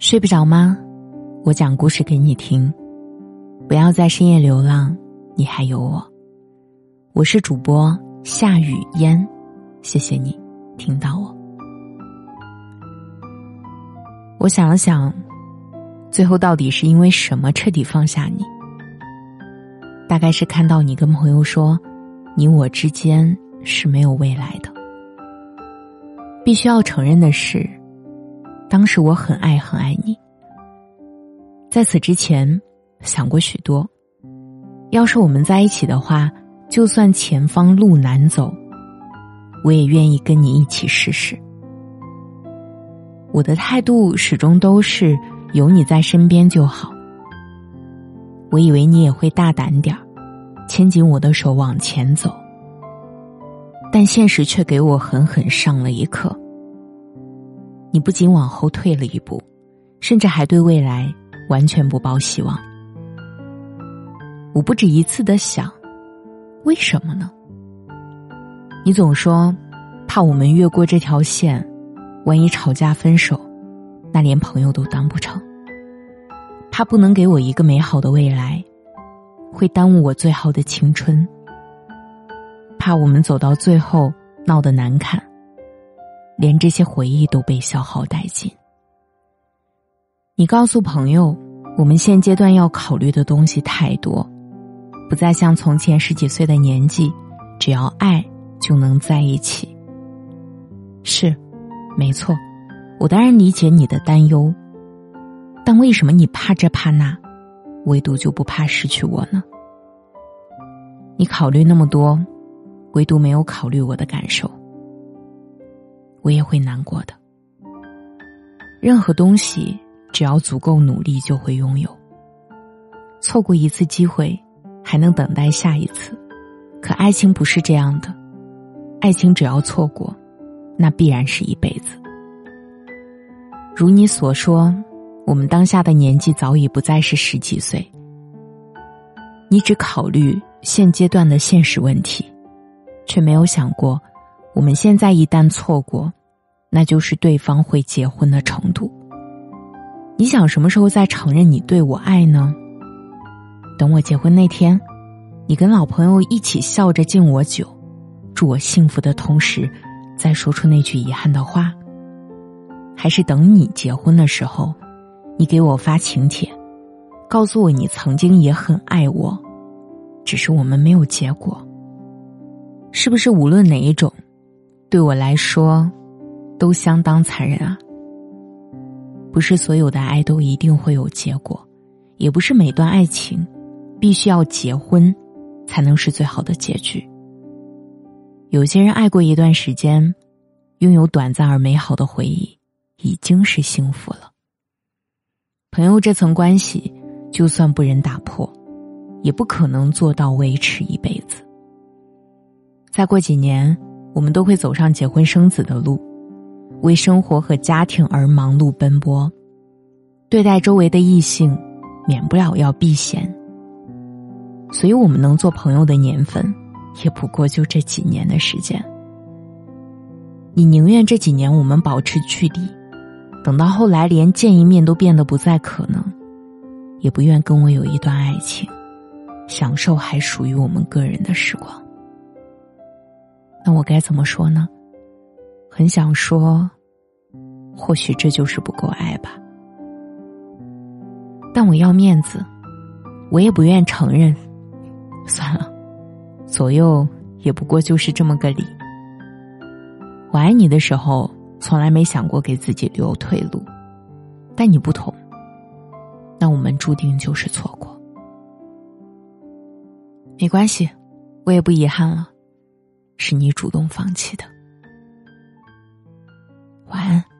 睡不着吗？我讲故事给你听。不要在深夜流浪，你还有我。我是主播夏雨嫣，谢谢你听到我。我想了想，最后到底是因为什么彻底放下你？大概是看到你跟朋友说，你我之间是没有未来的。必须要承认的是。当时我很爱很爱你，在此之前想过许多。要是我们在一起的话，就算前方路难走，我也愿意跟你一起试试。我的态度始终都是有你在身边就好。我以为你也会大胆点儿，牵紧我的手往前走，但现实却给我狠狠上了一课。你不仅往后退了一步，甚至还对未来完全不抱希望。我不止一次的想，为什么呢？你总说怕我们越过这条线，万一吵架分手，那连朋友都当不成。怕不能给我一个美好的未来，会耽误我最好的青春。怕我们走到最后闹得难看。连这些回忆都被消耗殆尽。你告诉朋友，我们现阶段要考虑的东西太多，不再像从前十几岁的年纪，只要爱就能在一起。是，没错，我当然理解你的担忧，但为什么你怕这怕那，唯独就不怕失去我呢？你考虑那么多，唯独没有考虑我的感受。我也会难过的。任何东西，只要足够努力，就会拥有。错过一次机会，还能等待下一次。可爱情不是这样的，爱情只要错过，那必然是一辈子。如你所说，我们当下的年纪早已不再是十几岁。你只考虑现阶段的现实问题，却没有想过。我们现在一旦错过，那就是对方会结婚的程度。你想什么时候再承认你对我爱呢？等我结婚那天，你跟老朋友一起笑着敬我酒，祝我幸福的同时，再说出那句遗憾的话？还是等你结婚的时候，你给我发请帖，告诉我你曾经也很爱我，只是我们没有结果？是不是无论哪一种？对我来说，都相当残忍啊！不是所有的爱都一定会有结果，也不是每段爱情必须要结婚才能是最好的结局。有些人爱过一段时间，拥有短暂而美好的回忆，已经是幸福了。朋友这层关系，就算不忍打破，也不可能做到维持一辈子。再过几年。我们都会走上结婚生子的路，为生活和家庭而忙碌奔波，对待周围的异性，免不了要避嫌。所以，我们能做朋友的年份，也不过就这几年的时间。你宁愿这几年我们保持距离，等到后来连见一面都变得不再可能，也不愿跟我有一段爱情，享受还属于我们个人的时光。那我该怎么说呢？很想说，或许这就是不够爱吧。但我要面子，我也不愿承认。算了，左右也不过就是这么个理。我爱你的时候，从来没想过给自己留退路，但你不同，那我们注定就是错过。没关系，我也不遗憾了。是你主动放弃的。晚安。